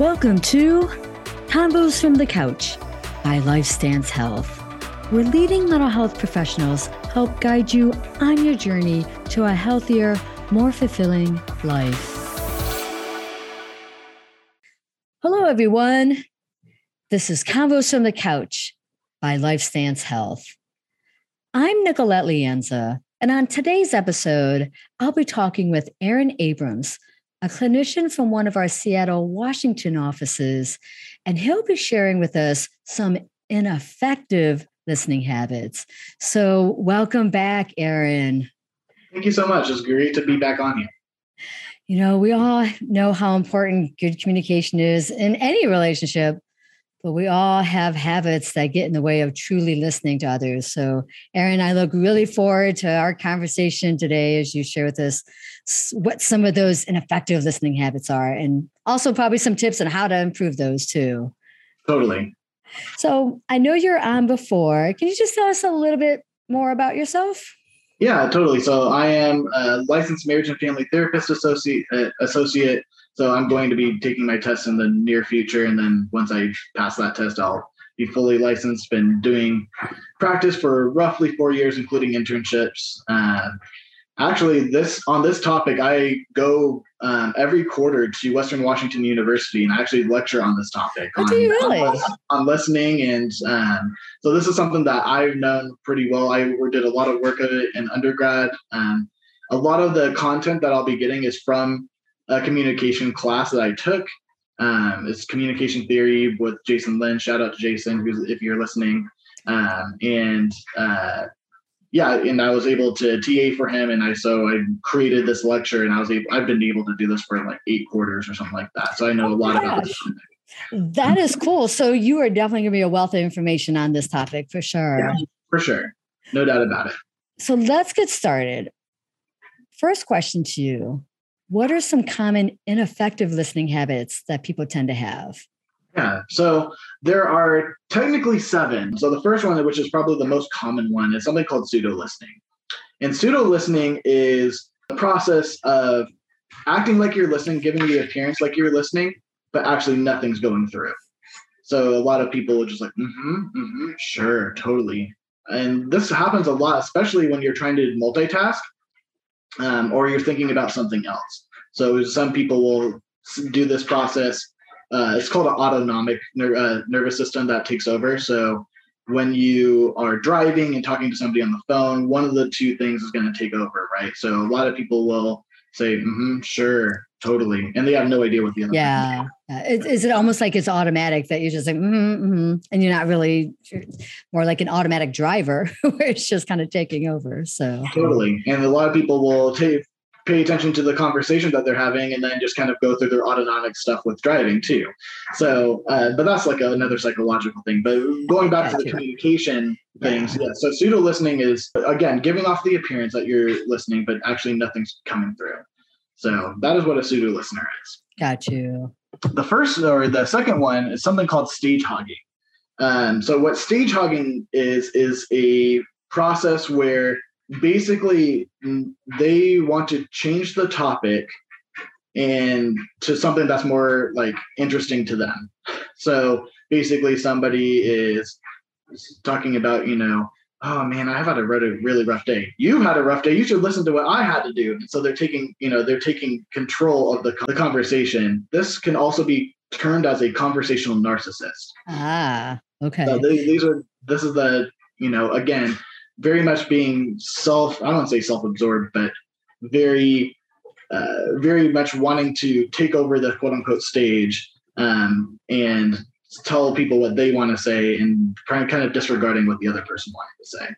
Welcome to Convos from the Couch by LifeStance Health, where leading mental health professionals help guide you on your journey to a healthier, more fulfilling life. Hello, everyone. This is Convos from the Couch by LifeStance Health. I'm Nicolette Lienza, and on today's episode, I'll be talking with Aaron Abrams a clinician from one of our Seattle, Washington offices, and he'll be sharing with us some ineffective listening habits. So, welcome back, Aaron. Thank you so much. It's great to be back on here. You know, we all know how important good communication is in any relationship, but we all have habits that get in the way of truly listening to others. So, Aaron, I look really forward to our conversation today as you share with us what some of those ineffective listening habits are, and also probably some tips on how to improve those too. Totally. So, I know you're on before. Can you just tell us a little bit more about yourself? Yeah, totally. So, I am a licensed marriage and family therapist associate. Uh, associate so I'm going to be taking my test in the near future, and then once I pass that test, I'll be fully licensed. Been doing practice for roughly four years, including internships. Uh, actually, this on this topic, I go um, every quarter to Western Washington University, and I actually lecture on this topic. Oh, on, do you really? On, on listening, and um, so this is something that I've known pretty well. I did a lot of work of it in undergrad. Um, a lot of the content that I'll be getting is from a communication class that I took. Um, it's communication theory with Jason Lynn. Shout out to Jason, if you're listening. Um, and uh, yeah, and I was able to TA for him, and I so I created this lecture, and I was able. I've been able to do this for like eight quarters or something like that. So I know oh, a lot gosh. about this. That is cool. So you are definitely going to be a wealth of information on this topic for sure. Yeah, for sure, no doubt about it. So let's get started. First question to you what are some common ineffective listening habits that people tend to have? Yeah, so there are technically seven. So the first one, which is probably the most common one, is something called pseudo listening. And pseudo listening is the process of acting like you're listening, giving the appearance like you're listening, but actually nothing's going through. So a lot of people are just like, mm-hmm, mm-hmm, sure, totally. And this happens a lot, especially when you're trying to multitask um, or you're thinking about something else. So some people will do this process. Uh, it's called an autonomic ner- uh, nervous system that takes over. So when you are driving and talking to somebody on the phone, one of the two things is going to take over, right? So a lot of people will say, mm-hmm, "Sure, totally," and they have no idea what the other. Yeah, is, is it almost like it's automatic that you're just like, mm-hmm, mm-hmm, and you're not really more like an automatic driver where it's just kind of taking over. So totally, and a lot of people will take pay attention to the conversation that they're having and then just kind of go through their autonomic stuff with driving too. So uh, but that's like another psychological thing. But going back to the communication things yeah so pseudo listening is again giving off the appearance that you're listening but actually nothing's coming through. So that is what a pseudo listener is. Got you. The first or the second one is something called stage hogging um, so what stage hogging is is a process where basically they want to change the topic and to something that's more like interesting to them. So basically somebody is talking about, you know, oh man, I've had a really rough day. You've had a rough day. You should listen to what I had to do. And so they're taking, you know, they're taking control of the, the conversation. This can also be termed as a conversational narcissist. Ah, okay. So these are, this is the, you know, again, very much being self, I don't say self absorbed, but very, uh, very much wanting to take over the quote unquote stage um, and tell people what they want to say and kind of disregarding what the other person wanted to say.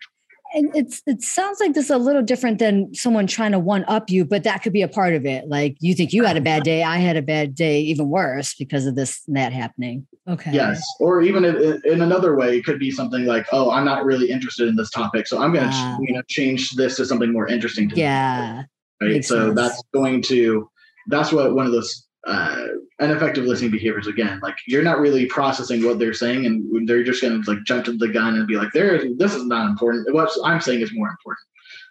And it's it sounds like this is a little different than someone trying to one up you, but that could be a part of it. Like you think you had a bad day, I had a bad day, even worse because of this and that happening. Okay. Yes. Or even in, in another way, it could be something like, oh, I'm not really interested in this topic. So I'm going to, uh, you know, change this to something more interesting to yeah, me. Right. So sense. that's going to, that's what one of those uh, ineffective listening behaviors again. Like you're not really processing what they're saying and they're just going to like jump to the gun and be like there this is not important. What i'm saying is more important.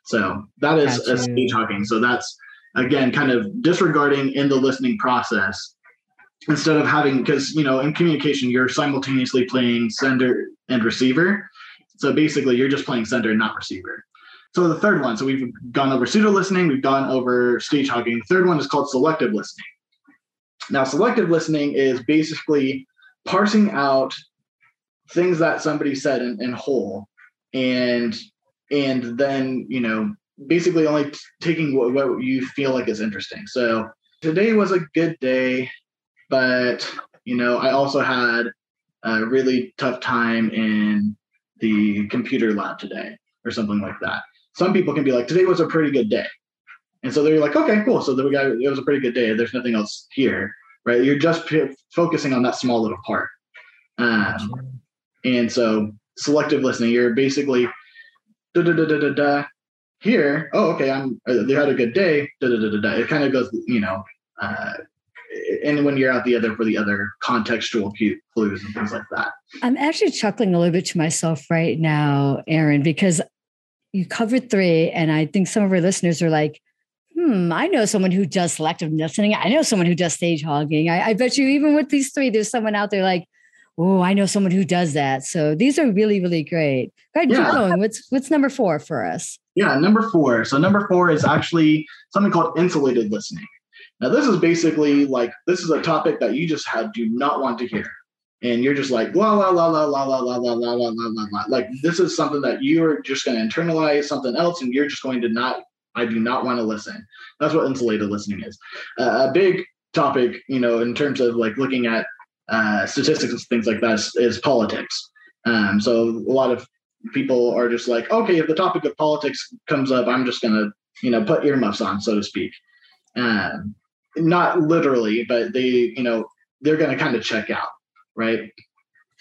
So that is a stage hogging so that's again kind of disregarding in the listening process instead of having because you know in communication you're simultaneously playing sender and receiver. So basically you're just playing sender and not receiver. So the third one so we've gone over pseudo listening we've gone over stage hogging the third one is called selective listening now selective listening is basically parsing out things that somebody said in, in whole and and then you know basically only t- taking what, what you feel like is interesting so today was a good day but you know, I also had a really tough time in the computer lab today or something like that. Some people can be like, today was a pretty good day. And so they're like, okay, cool. So then we got it was a pretty good day. There's nothing else here, right? You're just p- focusing on that small little part. Um, and so selective listening, you're basically da da da da da da. Here, oh, okay, I'm. Uh, they had a good day. Da da da da da. It kind of goes, you know, uh, and when you're out the other for the other contextual clues and things like that. I'm actually chuckling a little bit to myself right now, Aaron, because you covered three, and I think some of our listeners are like, hmm, I know someone who does selective listening. I know someone who does stage hogging. I, I bet you, even with these three, there's someone out there like, oh, I know someone who does that. So these are really, really great. Go ahead, yeah. keep going. What's what's number four for us? Yeah, number four. So number four is actually something called insulated listening. Now, this is basically like this is a topic that you just have do not want to hear. And you're just like, la la la la la la la la la la la la la. Like this is something that you're just going to internalize something else, and you're just going to not. I do not want to listen. That's what insulated listening is. Uh, a big topic, you know, in terms of like looking at uh, statistics and things like that is, is politics. Um, so a lot of people are just like, okay, if the topic of politics comes up, I'm just going to, you know, put earmuffs on, so to speak. Um, not literally, but they, you know, they're going to kind of check out, right?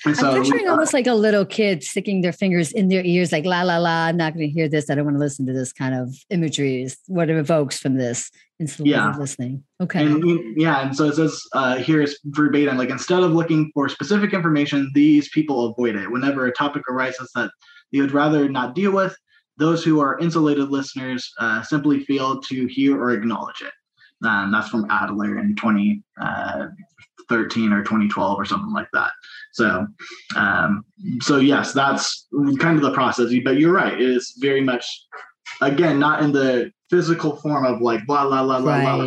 So, I'm picturing uh, almost like a little kid sticking their fingers in their ears, like la la la. I'm not going to hear this. I don't want to listen to this kind of imagery. Is what it evokes from this instead yeah. of listening. Okay. And, yeah, and so it says uh, here is verbatim. Like instead of looking for specific information, these people avoid it. Whenever a topic arises that they would rather not deal with, those who are insulated listeners uh, simply fail to hear or acknowledge it. Um, that's from Adler in 20, uh, or 2012 or something like that. So, um, so yes, that's kind of the process. But you're right; it is very much, again, not in the physical form of like blah blah blah blah right, blah,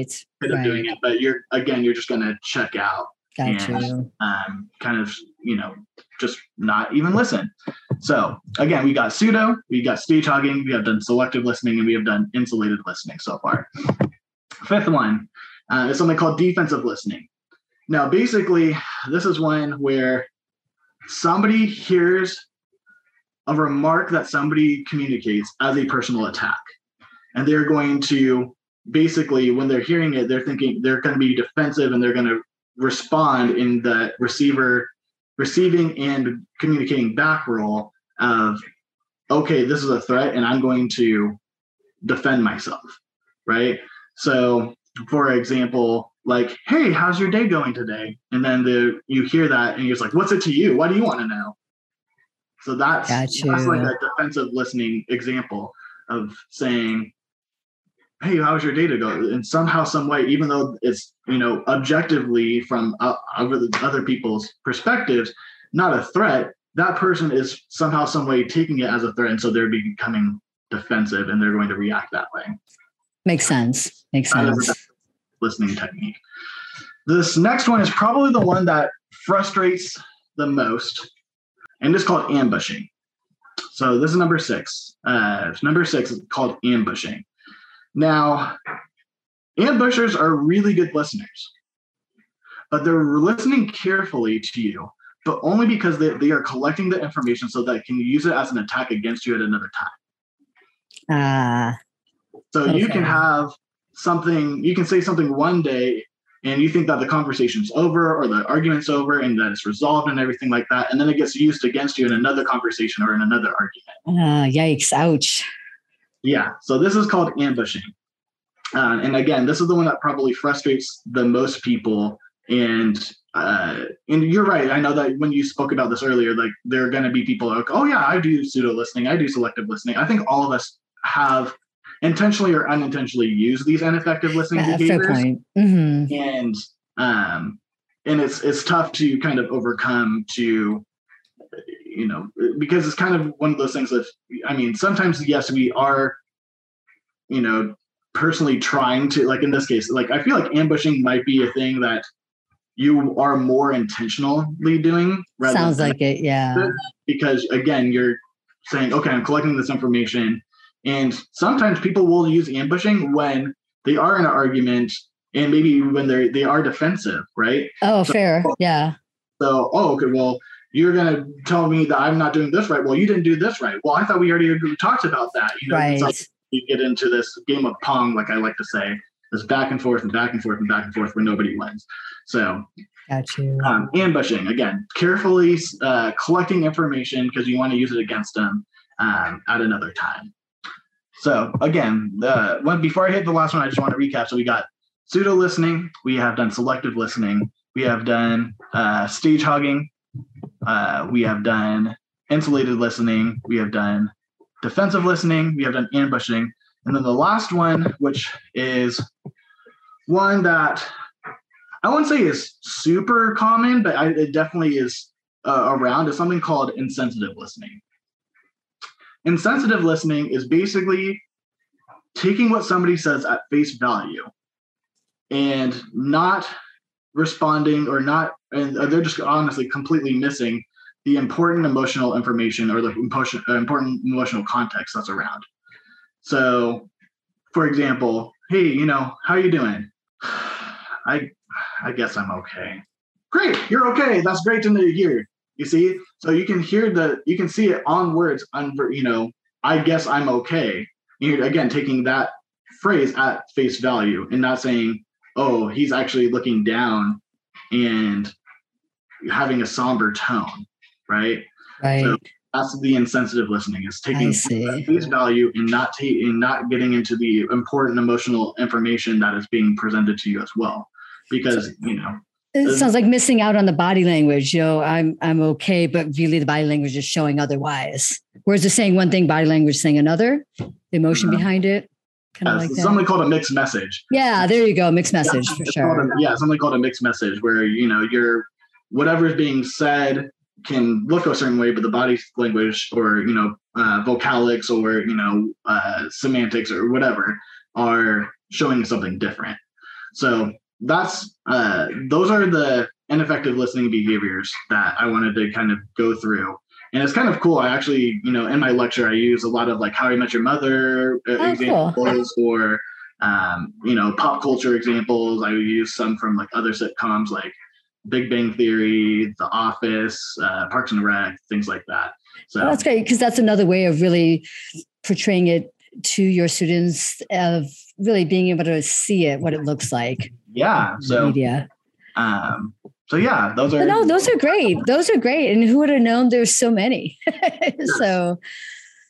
right. doing it. But you're again, you're just going to check out gotcha. and um, kind of you know just not even listen. So again, we got pseudo, we got stage hogging, we have done selective listening, and we have done insulated listening so far. Fifth one uh, is something called defensive listening. Now, basically, this is one where somebody hears a remark that somebody communicates as a personal attack. And they're going to basically, when they're hearing it, they're thinking they're going to be defensive and they're going to respond in the receiver receiving and communicating back role of, okay, this is a threat and I'm going to defend myself. Right. So, for example, like, "Hey, how's your day going today?" And then the you hear that, and you're just like, "What's it to you? What do you want to know?" So that's that's like a defensive listening example of saying, "Hey, how's your day to go?" And somehow, some way, even though it's you know objectively from uh, other other people's perspectives, not a threat. That person is somehow, some way taking it as a threat, and so they're becoming defensive, and they're going to react that way. Makes sense. Makes sense. Listening technique. This next one is probably the one that frustrates the most, and it's called ambushing. So this is number six. Uh, number six is called ambushing. Now, ambushers are really good listeners, but they're listening carefully to you, but only because they, they are collecting the information so that can use it as an attack against you at another time. Ah, so okay. you can have something, you can say something one day and you think that the conversation's over or the argument's over and that it's resolved and everything like that. And then it gets used against you in another conversation or in another argument. Uh, yikes. Ouch. Yeah. So this is called ambushing. Uh, and again, this is the one that probably frustrates the most people. And uh, and you're right. I know that when you spoke about this earlier, like there are going to be people like, oh yeah, I do pseudo listening, I do selective listening. I think all of us have intentionally or unintentionally use these ineffective listening yeah, behaviors. Mm-hmm. And um, and it's it's tough to kind of overcome to you know because it's kind of one of those things that i mean sometimes yes we are you know personally trying to like in this case like i feel like ambushing might be a thing that you are more intentionally doing sounds like it yeah because again you're saying okay i'm collecting this information and sometimes people will use ambushing when they are in an argument and maybe when they're they are defensive right oh so, fair yeah so oh okay well you're going to tell me that i'm not doing this right well you didn't do this right well i thought we already talked about that you know right. like you get into this game of pong like i like to say this back and forth and back and forth and back and forth where nobody wins so Got you. Um, ambushing again, carefully uh, collecting information because you want to use it against them um, at another time. So again, when, before I hit the last one, I just want to recap. So we got pseudo listening, we have done selective listening, we have done uh, stage hogging, uh, we have done insulated listening, we have done defensive listening, we have done ambushing, and then the last one, which is one that I wouldn't say is super common, but I, it definitely is uh, around, is something called insensitive listening. Insensitive listening is basically taking what somebody says at face value and not responding or not and they're just honestly completely missing the important emotional information or the uh, important emotional context that's around. So for example hey you know how are you doing? I i guess i'm okay. Great you're okay. That's great to hear you see so you can hear the you can see it on words on you know i guess i'm okay you're again taking that phrase at face value and not saying oh, he's actually looking down and having a somber tone, right? Right. So that's the insensitive listening is taking face value and not taking not getting into the important emotional information that is being presented to you as well. Because, you know, it sounds like missing out on the body language. You know, I'm I'm okay, but really the body language is showing otherwise. Whereas the saying one thing, body language saying another, the emotion uh-huh. behind it. Kind of uh, like something called a mixed message. Yeah, there you go, mixed message yeah, for sure. A, yeah, something called a mixed message where you know your whatever is being said can look a certain way, but the body language or you know uh, vocalics or you know uh, semantics or whatever are showing something different. So that's uh, those are the ineffective listening behaviors that I wanted to kind of go through and it's kind of cool. I actually, you know, in my lecture, I use a lot of like How I Met Your Mother uh, oh, examples cool. or, um, you know, pop culture examples. I use some from like other sitcoms like Big Bang Theory, The Office, uh, Parks and Rec, things like that. So oh, that's great because that's another way of really portraying it to your students of really being able to see it, what it looks like. Yeah. So media. Um, so yeah, those are no, those are great. Those are great. And who would have known there's so many? so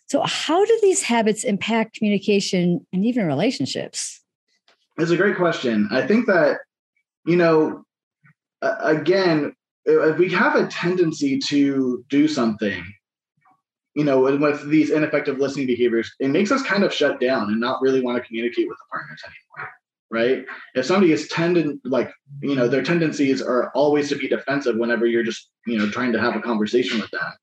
so how do these habits impact communication and even relationships? It's a great question. I think that, you know, again, if we have a tendency to do something, you know, with these ineffective listening behaviors, it makes us kind of shut down and not really want to communicate with the partners anymore right? If somebody is tending like, you know, their tendencies are always to be defensive whenever you're just, you know, trying to have a conversation with them,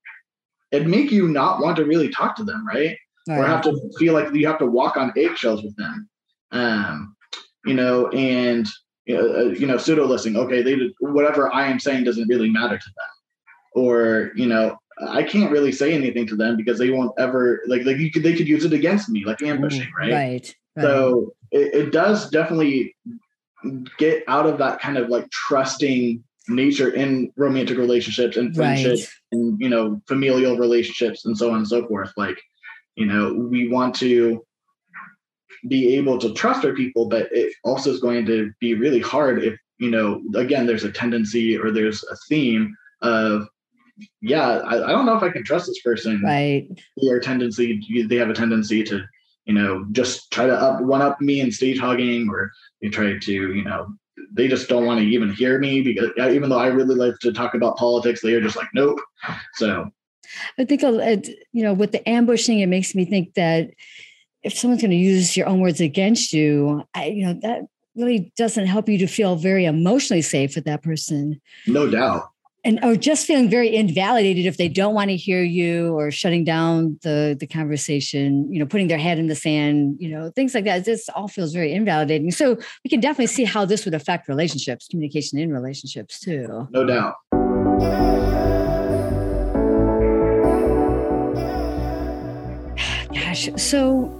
it make you not want to really talk to them, right? right. Or have to feel like you have to walk on eggshells with them. Um, you know, and uh, you know, pseudo listening. Okay, they did whatever I am saying doesn't really matter to them, or you know, I can't really say anything to them because they won't ever like like you could they could use it against me like ambushing, right? Right. right. So it, it does definitely get out of that kind of like trusting nature in romantic relationships and friendships right. and you know familial relationships and so on and so forth. Like you know we want to be able to trust our people but it also is going to be really hard if you know again there's a tendency or there's a theme of yeah i, I don't know if i can trust this person. Right. Their tendency they have a tendency to you know, just try to up one up me in stage hogging, or they try to, you know, they just don't want to even hear me because even though I really like to talk about politics, they are just like, nope. So I think, you know, with the ambushing, it makes me think that if someone's going to use your own words against you, I, you know, that really doesn't help you to feel very emotionally safe with that person. No doubt. And or just feeling very invalidated if they don't want to hear you or shutting down the the conversation, you know, putting their head in the sand, you know, things like that. This all feels very invalidating. So we can definitely see how this would affect relationships, communication in relationships too. No doubt. Gosh, so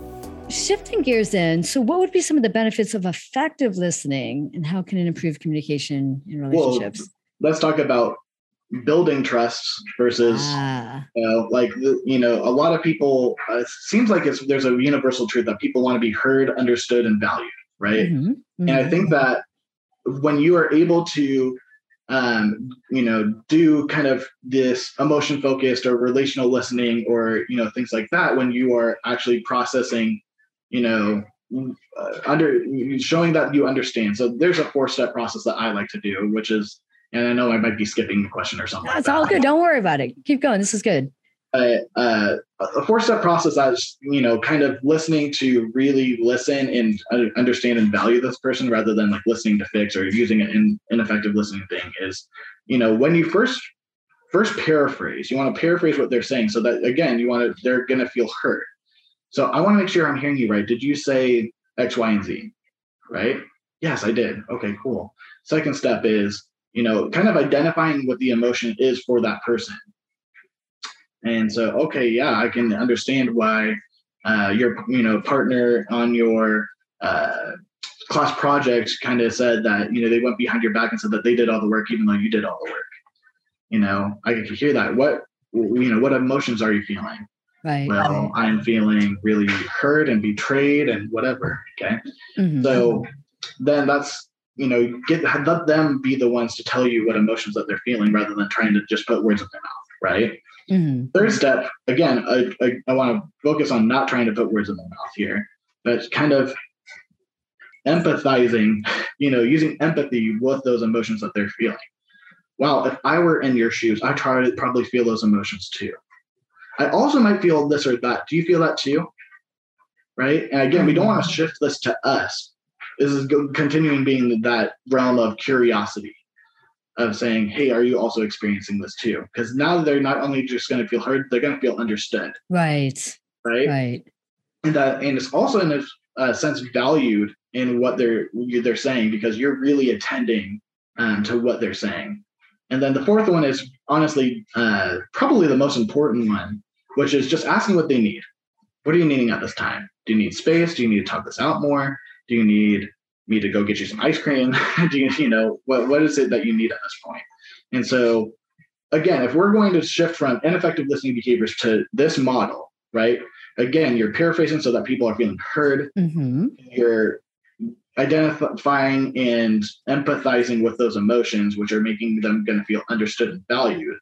shifting gears in, so what would be some of the benefits of effective listening and how can it improve communication in relationships? Well, let's talk about building trust versus ah. you know like you know a lot of people uh, it seems like it's there's a universal truth that people want to be heard understood and valued right mm-hmm. Mm-hmm. and i think that when you are able to um, you know, do kind of this emotion focused or relational listening or, you know, things like that when you are actually processing, you know, uh, under showing that you understand. So there's a four step process that I like to do, which is, and I know I might be skipping the question or something. That's like all good. Don't worry about it. Keep going. This is good uh, a, a, a four step process as you know kind of listening to really listen and understand and value this person rather than like listening to fix or using an ineffective listening thing is you know when you first first paraphrase you want to paraphrase what they're saying so that again you want to they're going to feel hurt so i want to make sure i'm hearing you right did you say x y and z right yes i did okay cool second step is you know kind of identifying what the emotion is for that person and so, okay, yeah, I can understand why uh, your you know partner on your uh, class project kind of said that you know they went behind your back and said that they did all the work even though you did all the work. You know, I can hear that. What you know, what emotions are you feeling? Right. Well, I'm feeling really hurt and betrayed and whatever. Okay. Mm-hmm. So then that's you know get let them be the ones to tell you what emotions that they're feeling rather than trying to just put words in their mouth right? Mm-hmm. third step again I, I, I want to focus on not trying to put words in their mouth here but kind of empathizing you know using empathy with those emotions that they're feeling. Well if i were in your shoes i try to probably feel those emotions too. I also might feel this or that. Do you feel that too? Right? And again we don't want to mm-hmm. shift this to us is continuing being that realm of curiosity of saying, "Hey, are you also experiencing this too?" Because now they're not only just going to feel heard, they're going to feel understood. Right. Right. Right. And that, and it's also in a, a sense valued in what they're they're saying because you're really attending um, to what they're saying. And then the fourth one is honestly uh, probably the most important one, which is just asking what they need. What are you needing at this time? Do you need space? Do you need to talk this out more? Do you need me to go get you some ice cream? Do you, you know, what, what is it that you need at this point? And so, again, if we're going to shift from ineffective listening behaviors to this model, right? Again, you're paraphrasing so that people are feeling heard. Mm-hmm. You're identifying and empathizing with those emotions, which are making them going to feel understood and valued,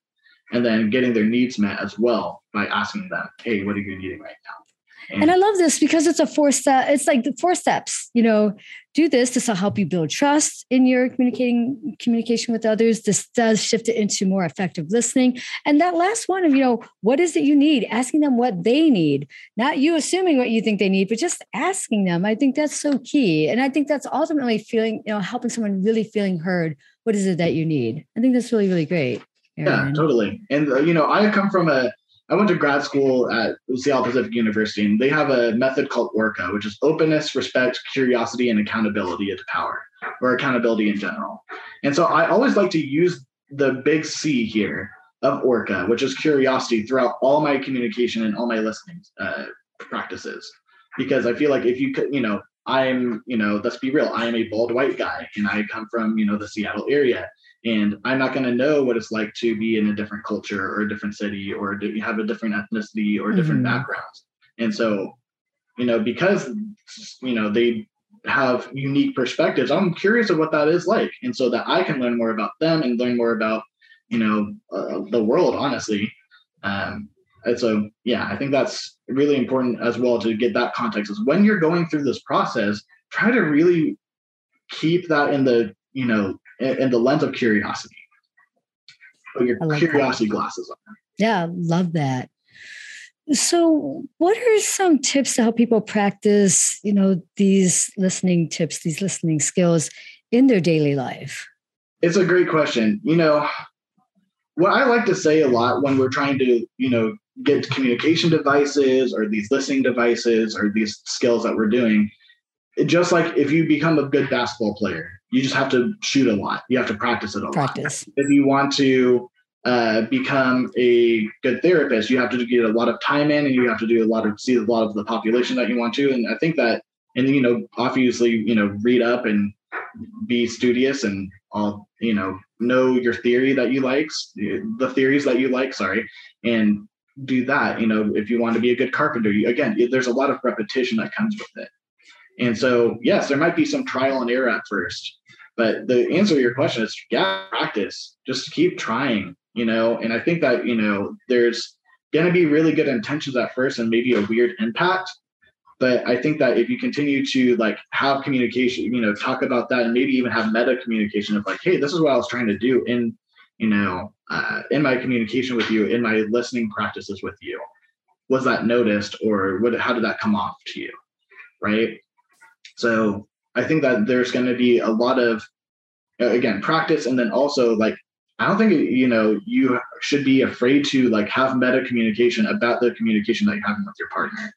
and then getting their needs met as well by asking them, "Hey, what are you needing right now?" And I love this because it's a four step, it's like the four steps, you know, do this. This will help you build trust in your communicating communication with others. This does shift it into more effective listening. And that last one of, you know, what is it you need? Asking them what they need, not you assuming what you think they need, but just asking them. I think that's so key. And I think that's ultimately feeling, you know, helping someone really feeling heard. What is it that you need? I think that's really, really great. Aaron. Yeah, totally. And, uh, you know, I come from a, I went to grad school at Seattle Pacific University, and they have a method called ORCA, which is openness, respect, curiosity, and accountability to power, or accountability in general. And so I always like to use the big C here of ORCA, which is curiosity, throughout all my communication and all my listening uh, practices, because I feel like if you could, you know, I'm, you know, let's be real, I am a bald white guy, and I come from, you know, the Seattle area and i'm not going to know what it's like to be in a different culture or a different city or to have a different ethnicity or different mm-hmm. backgrounds. And so you know because you know they have unique perspectives i'm curious of what that is like. And so that i can learn more about them and learn more about you know uh, the world honestly. Um, and so yeah i think that's really important as well to get that context is when you're going through this process try to really keep that in the you know and, the lens of curiosity. Put your curiosity that. glasses on. Yeah, love that. So, what are some tips to help people practice, you know, these listening tips, these listening skills in their daily life? It's a great question. You know, what I like to say a lot when we're trying to, you know, get communication devices or these listening devices or these skills that we're doing, just like if you become a good basketball player, you just have to shoot a lot. You have to practice it a practice. lot. If you want to uh, become a good therapist, you have to get a lot of time in, and you have to do a lot of see a lot of the population that you want to. And I think that, and you know, obviously, you know, read up and be studious and all, you know, know your theory that you like, the theories that you like. Sorry, and do that. You know, if you want to be a good carpenter, you, again, there's a lot of repetition that comes with it. And so, yes, there might be some trial and error at first, but the answer to your question is, yeah, practice. Just keep trying you know? And i think that you know there's going to be really good intentions at first and maybe a weird impact but i think that if you continue to like have communication you know talk about that and maybe even have meta communication of like hey this is what i was trying to do in you know uh, in my communication with you in my listening practices with you. Was that noticed or what how did that come off to you? Right so i think that there's going to be a lot of again practice and then also like I don't think you know you should be afraid to like have meta communication about the communication that you're having with your partner,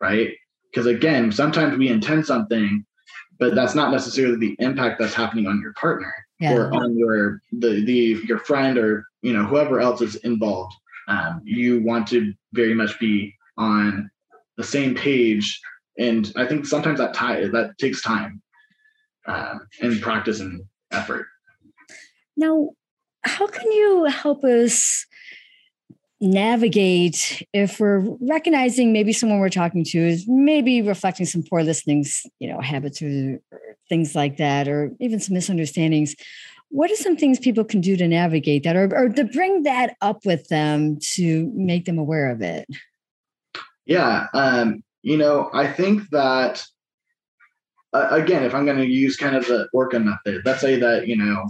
right? Because again, sometimes we intend something, but that's not necessarily the impact that's happening on your partner yeah. or on your the the your friend or you know whoever else is involved. Um, you want to very much be on the same page, and I think sometimes that time that takes time um, and practice and effort. Now, how can you help us navigate if we're recognizing maybe someone we're talking to is maybe reflecting some poor listening you know habits or, or things like that or even some misunderstandings what are some things people can do to navigate that or, or to bring that up with them to make them aware of it yeah um, you know i think that uh, again if i'm going to use kind of the orca method let's say that you know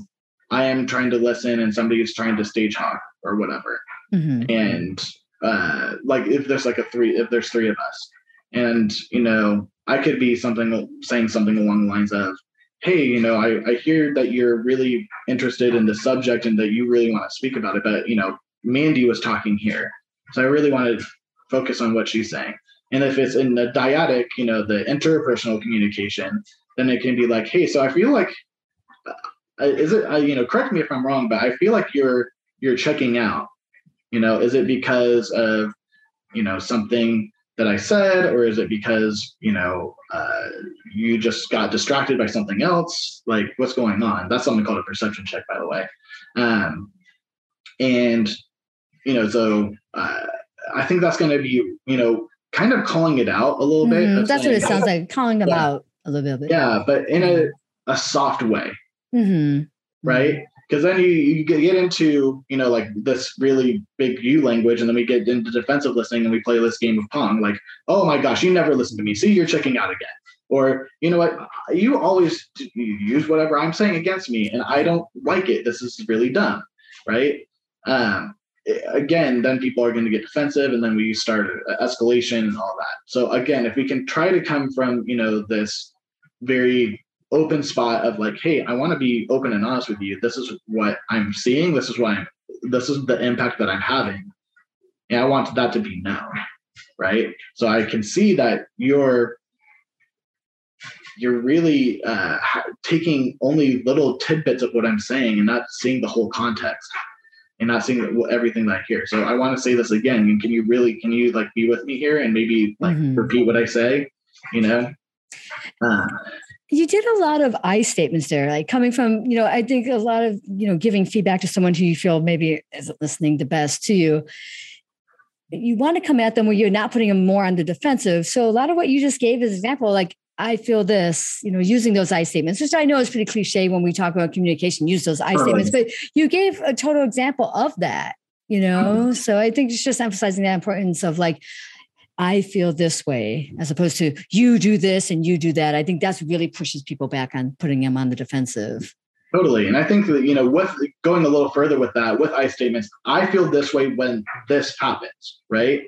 I am trying to listen and somebody is trying to stage hawk or whatever. Mm-hmm. And uh, like if there's like a three, if there's three of us, and you know, I could be something saying something along the lines of, "Hey, you know, I, I hear that you're really interested in the subject and that you really want to speak about it, but you know, Mandy was talking here, so I really want to focus on what she's saying." And if it's in the dyadic, you know, the interpersonal communication, then it can be like, "Hey, so I feel like is it you know correct me if i'm wrong but i feel like you're you're checking out. You know is it because of you know something that i said or is it because you know uh, you just got distracted by something else? Like what's going on? That's something called a perception check by the way. Um, and you know so uh, i think that's going to be you know kind of calling it out a little mm-hmm. bit that's, what it sounds like calling them yeah. out a little bit yeah but in a, a soft way Mm-hmm. Right. Because then you, you get into, you know, like this really big you language, and then we get into defensive listening and we play this game of Pong. Like, oh my gosh, you never listen to me. See, you're checking out again. Or, you know what, you always use whatever I'm saying against me, and I don't like it. This is really dumb. Right. Um, again, then people are going to get defensive, and then we start escalation and all that. So again, if we can try to come from you know this very open spot of like, hey, I want to be open and honest with you. This is what I'm seeing. This is what I'm. This is the impact that I'm having, and I want that to be known, right? So I can see that you're you're really uh, taking only little tidbits of what I'm saying and not seeing the whole context and not seeing everything that I hear. So I want to say this again. Can you really, can you like be with me here and maybe like mm-hmm. repeat what I say? You know, uh, you did a lot of I statements there, like coming from, you know, I think a lot of, you know, giving feedback to someone who you feel maybe isn't listening the best to you. You want to come at them where you're not putting them more on the defensive. So a lot of what you just gave as example, like I feel this, you know, using those I statements, which I know is pretty cliche when we talk about communication, use those I statements, but you gave a total example of that, you know? Mm-hmm. So I think it's just emphasizing the importance of like I feel this way, as opposed to you do this and you do that. I think that's really pushes people back on putting them on the defensive. Totally. And I think that, you know, with going a little further with that, with I statements, I feel this way when this happens, right?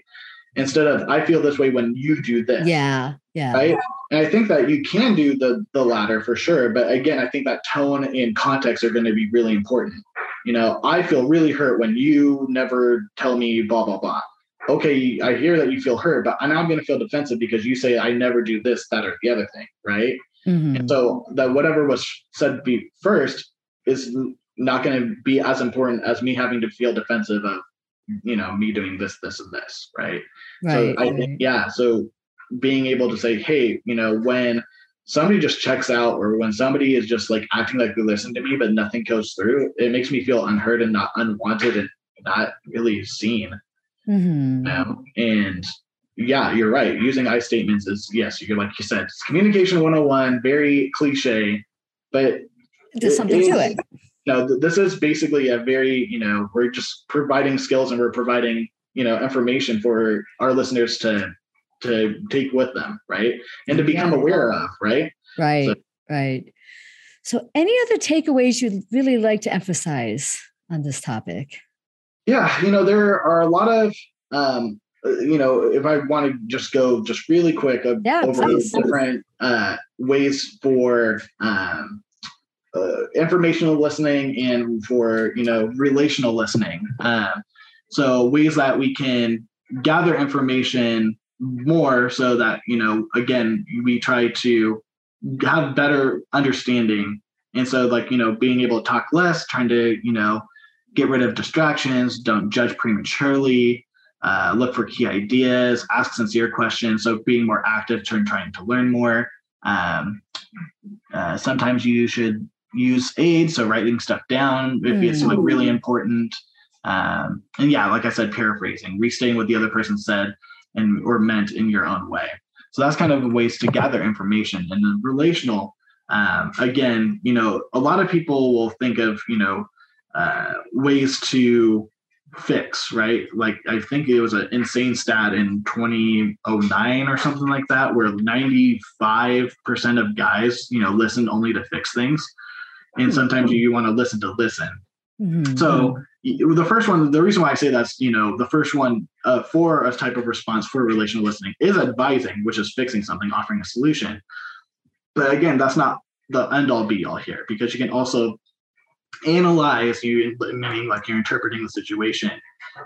instead of I feel this way when you do this. Yeah. Yeah. Right. And I think that you can do the the latter for sure. But again, I think that tone and context are going to be really important. You know, I feel really hurt when you never tell me blah blah blah. Okay, I hear that you feel hurt, but now I'm going to feel defensive because you say I never do this, that, or the other thing, right? Mhm. And so that whatever was said be first is not going to be as important as me having to feel defensive of, you know, me doing this, this, and this, right? Right. so I right. think, yeah. So being able to say, hey, you know, when somebody just checks out or when somebody is just like acting like they listen to me, but nothing goes through, it makes me feel unheard and not unwanted and not really seen. Mhm. You know? And yeah, you're right. Using I statements is yes, you're like you said, it's communication 101, very cliche, but There's it something to it. no, th- this is basically a very, you know, we're just providing skills and we're providing, you know, information for our listeners to to take with them, right? And to become Yeah. aware of, right? Right. So- right. So, any other takeaways you'd really like to emphasize on this topic? Yeah, you know, there are a lot of um you know, if I want to just go just really quick uh, Yeah, over different uh, ways for um, uh, informational listening and for you know relational listening. Um, so ways that we can gather information more, so that you know, again, we try to have better understanding. And so, like you know, being able to talk less, trying to you know get rid of distractions, don't judge prematurely, uh, look for key ideas, ask sincere questions. So being more active, trying trying to learn more. Um, uh, sometimes you should use aids, so writing stuff down if it's like really important. Um, and yeah, like I said, paraphrasing, restating what the other person said and or meant in your own way. So that's kind of ways to gather information. And then relational, um, again, you know, a lot of people will think of you know uh, ways to fix, right? Like I think it was an insane stat in 2009 or something like that, where 95% of guys, you know, listen only to fix things. And sometimes you want to listen to listen. Mhm. So the first one, the reason why I say that's, you know, the first one uh, for a type of response for relational listening is advising, which is fixing something, offering a solution. But again, that's not the end all be all here because you can also analyze you meaning like you're interpreting the situation.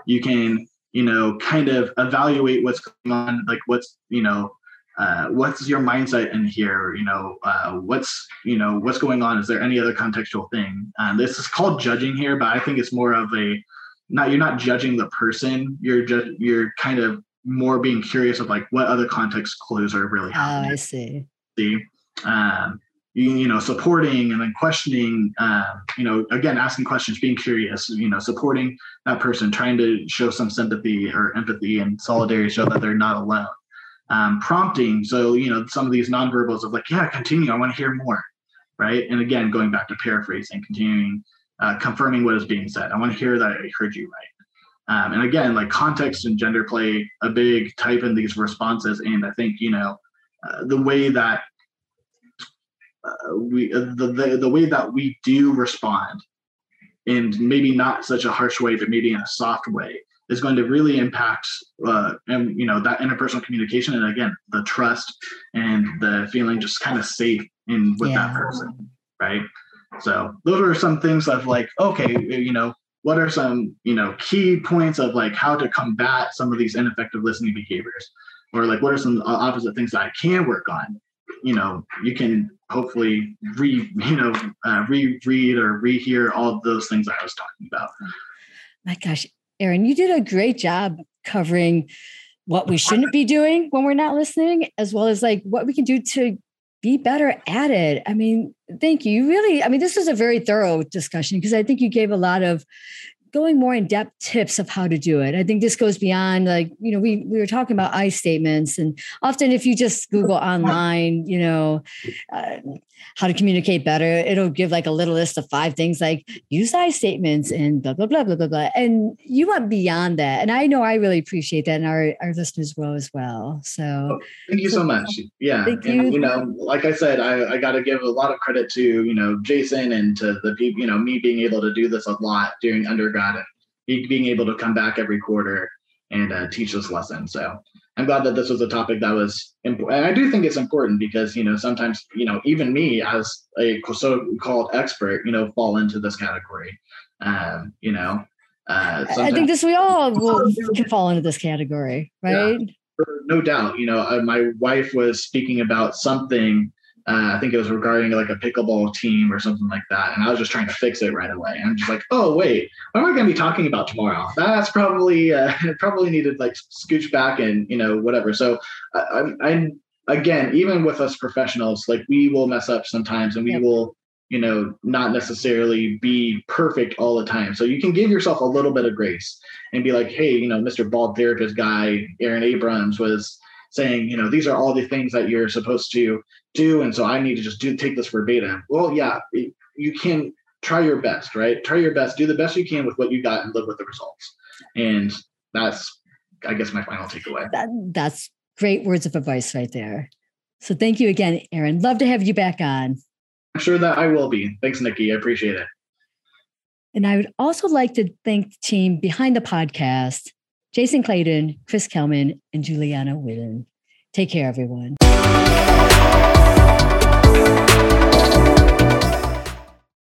You can you know kind of evaluate what's going on like what's you know uh, what's your mindset in here? You know uh, what's you know what's going on? Is there any other contextual thing? Um, this is called judging here but i think it's more of a not you're not judging the person. You're just you're kind of more being curious of like what other context clues are really Oh, happening. I see. see? Um, you, you know supporting and then questioning um, you know again asking questions being curious you know supporting that person trying to show some sympathy or empathy and solidarity show that they're not alone. Um, prompting so you know some of these nonverbals of like yeah continue i want to hear more right? And again going back to paraphrasing continuing uh, confirming what is being said. I want to hear that i heard you right. Um, and again like context and gender play a big type in these responses. And i think you know uh, the way that uh, we uh, the, the the way that we do respond and maybe not such a harsh way but maybe in a soft way is going to really impact uh, and you know that interpersonal communication and again the trust and the feeling just kind of safe in with that person right so those are some things of like okay you know what are some you know key points of like how to combat some of these ineffective listening behaviors? Or like what are some opposite things that i can work on? You know you can hopefully re you know uh, reread or rehear all those things i was talking about. My gosh, Aaron, you did a great job covering what we shouldn't be doing when we're not listening, as well as like what we can do to be better at it. I mean, thank you. You really, I mean, this was a very thorough discussion because I think you gave a lot of going more in depth tips of how to do it. I think this goes beyond like, you know, we we were talking about I statements and often if you just Google online, you know, uh, how to communicate better, it'll give like a little list of five things like use I statements and blah blah blah blah blah blah. And you went beyond that. And I know I really appreciate that and our our listeners will as well. So Thank you so much. Yeah. Thank and you. you know, like I said, I, I gotta give a lot of credit to, you know, Jason and to the people, you know, me being able to do this a lot during undergrad and me being able to come back every quarter and uh, teach this lesson. So I'm glad that this was a topic that was important. And I do think it's important because, you know, sometimes, you know, even me as a so-called expert, you know, fall into this category. Um, you know, uh, I think this we all will can fall into this category, right? Yeah, no doubt. You know, uh, my wife was speaking about something uh, I think it was regarding like a pickleball team or something like that. And I was just trying to fix it right away. And I'm just like, oh wait, what am I going to be talking about tomorrow? That's probably uh, probably needed like scooch back and you know whatever. So I'm, I'm again, even with us professionals, like we will mess up sometimes, and we yep. will you know not necessarily be perfect all the time. So you can give yourself a little bit of grace and be like, hey, you know, Mr. Bald Therapist guy, Aaron Abrams was saying, you know, these are all the things that you're supposed to do, and so I need to just do take this verbatim. Well, yeah, you can try your best, right? Try your best, do the best you can with what you got, and live with the results. And that's, I guess, my final takeaway. That, that's great words of advice right there. So thank you again, Aaron. Love to have you back on. I'm sure that I will be. Thanks, Nikki. I appreciate it. And I would also like to thank the team behind the podcast Jason Clayton, Chris Kelman, and Juliana Whitten. Take care, everyone.